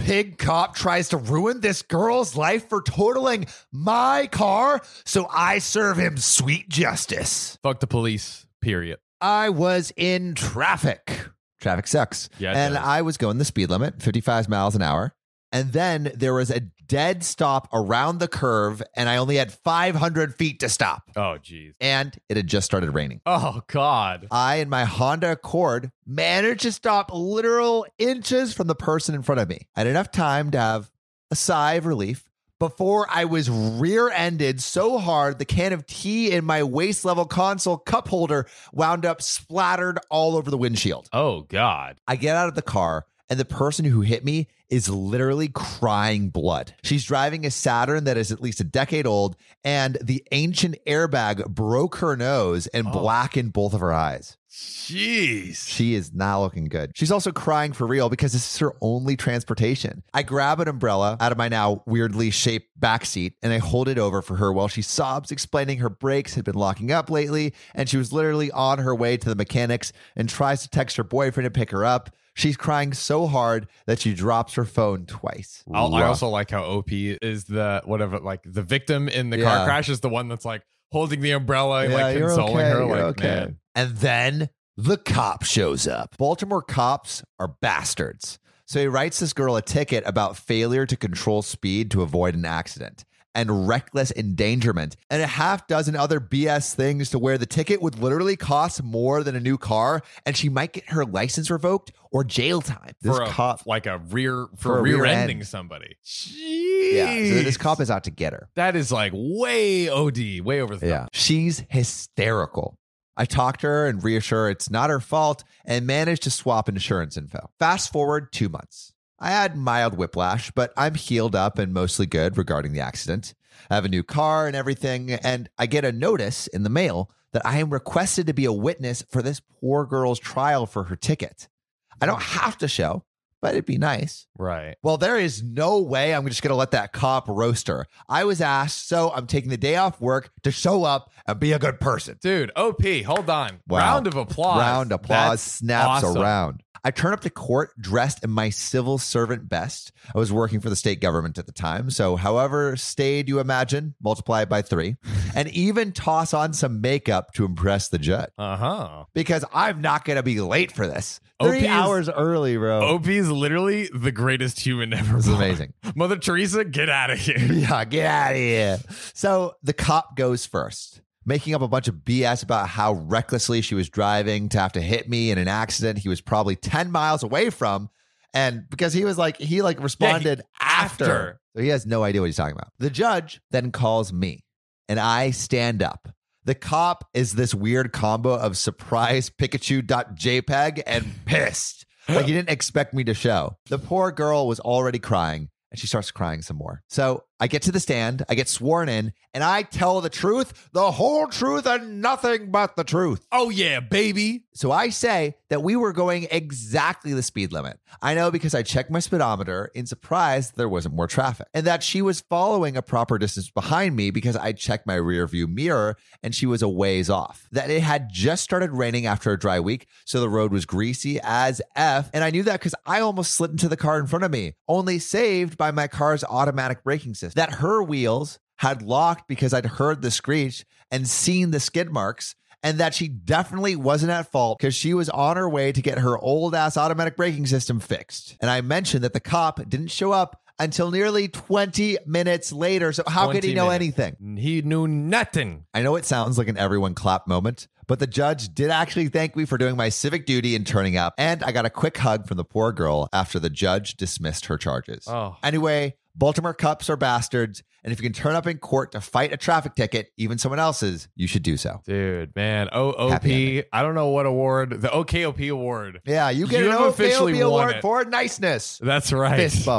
pig cop tries to ruin this girl's life for totaling my car, so I serve him sweet justice. Fuck the police. Period. I was in traffic. Traffic sucks. Yeah, and does. I was going the speed limit, 55 miles an hour. And then there was a dead stop around the curve, and I only had 500 feet to stop. Oh, jeez. And it had just started raining. Oh, God. I and my Honda Accord managed to stop literal inches from the person in front of me. I had enough time to have a sigh of relief before I was rear ended so hard the can of tea in my waist level console cup holder wound up splattered all over the windshield. Oh, God. I get out of the car, and the person who hit me is literally crying blood. She's driving a Saturn that is at least a decade old, and the ancient airbag broke her nose and Oh. blackened both of her eyes. Jeez. She is not looking good. She's also crying for real because this is her only transportation. I grab an umbrella out of my now weirdly shaped backseat and I hold it over for her while she sobs, explaining her brakes had been locking up lately and she was literally on her way to the mechanics and tries to text her boyfriend to pick her up. She's crying so hard that she drops her phone twice. I'll, I also like how OP is the whatever, like the victim in the Yeah. car crash is the one that's like holding the umbrella and Yeah, like you're consoling okay, her. you're Like, okay. man. And then the cop shows up. Baltimore cops are bastards. So he writes this girl a ticket about failure to control speed to avoid an accident and reckless endangerment and a half dozen other BS things to where the ticket would literally cost more than a new car and she might get her license revoked or jail time. This for a, cop like a rear For for, a rear rear ending end. somebody. Jeez. Yeah, so this cop is out to get her. that is like way OD, way over the Yeah. top. She's hysterical. I talked to her and reassure her it's not her fault and managed to swap insurance info. Fast forward two months. I had mild whiplash, but I'm healed up and mostly good regarding the accident. I have a new car and everything, and I get a notice in the mail that I am requested to be a witness for this poor girl's trial for her ticket. I don't have to show, but it'd be nice. Right. Well, there is no way I'm just going to let that cop roast her. I was asked, so I'm taking the day off work to show up and be a good person. Dude, OP, hold on. Wow. Round of applause. Round applause That's snaps awesome. around. I turn up to court dressed in my civil servant best. I was working for the state government at the time. So, however staid you imagine, multiply it by three, and even toss on some makeup to impress the judge Uh-huh. because I'm not going to be late for this. Three OP is- hours early, bro. OP is literally the greatest human ever. This is amazing. Mother Teresa, get out of here. yeah, get out of here. So the cop goes first, making up a bunch of BS about how recklessly she was driving to have to hit me in an accident he was probably 10 miles away from. And because he was like, he like responded after. after. So he has no idea what he's talking about. The judge then calls me and I stand up. The cop is this weird combo of surprise Pikachu.jpg and pissed. Like he didn't expect me to show. The poor girl was already crying and she starts crying some more. So I get to the stand, I get sworn in, and I tell the truth, the whole truth, and nothing but the truth. Oh yeah, baby. So I say that we were going exactly the speed limit. I know because I checked my speedometer in surprise there wasn't more traffic. And that she was following a proper distance behind me because I checked my rear view mirror and she was a ways off. That it had just started raining after a dry week, so the road was greasy as F. And I knew that because I almost slid into the car in front of me, only saved by my car's automatic braking system. That her wheels had locked because I'd heard the screech and seen the skid marks and that she definitely wasn't at fault because she was on her way to get her old ass automatic braking system fixed. And I mentioned that the cop didn't show up until nearly 20 minutes later. So, how could he know minutes. anything? He knew nothing. I know it sounds like an everyone clap moment, but the judge did actually thank me for doing my civic duty and turning up. And I got a quick hug from the poor girl after the judge dismissed her charges. Oh. Anyway, Baltimore cops are bastards. And if you can turn up in court to fight a traffic ticket, even someone else's, you should do so. Dude, man. OOP. I don't know what award. The OKOP award. Yeah, you get You an officially award it. for niceness. That's right. Fist bump.